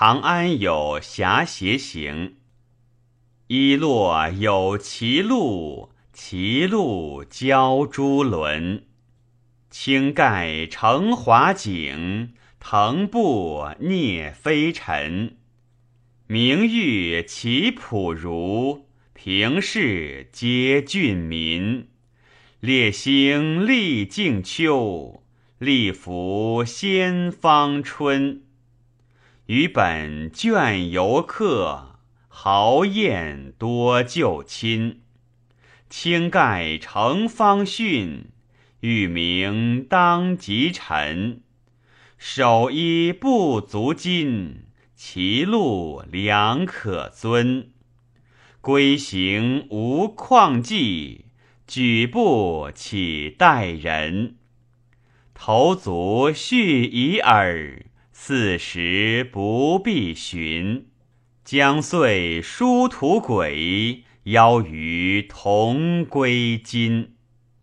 长安有侠邪行。一落有歧路，歧路交珠轮。青盖成华景，腾步蹑飞尘。明玉其朴如，平视皆俊民。烈星历静秋，力扶先芳春。与本倦游客，豪宴多旧亲。清盖成方逊，玉名当及臣。守衣不足矜，其路良可遵。归行无旷迹。举步岂待人？头足续已耳，四时不必寻。将岁殊途鬼，邀余同归今。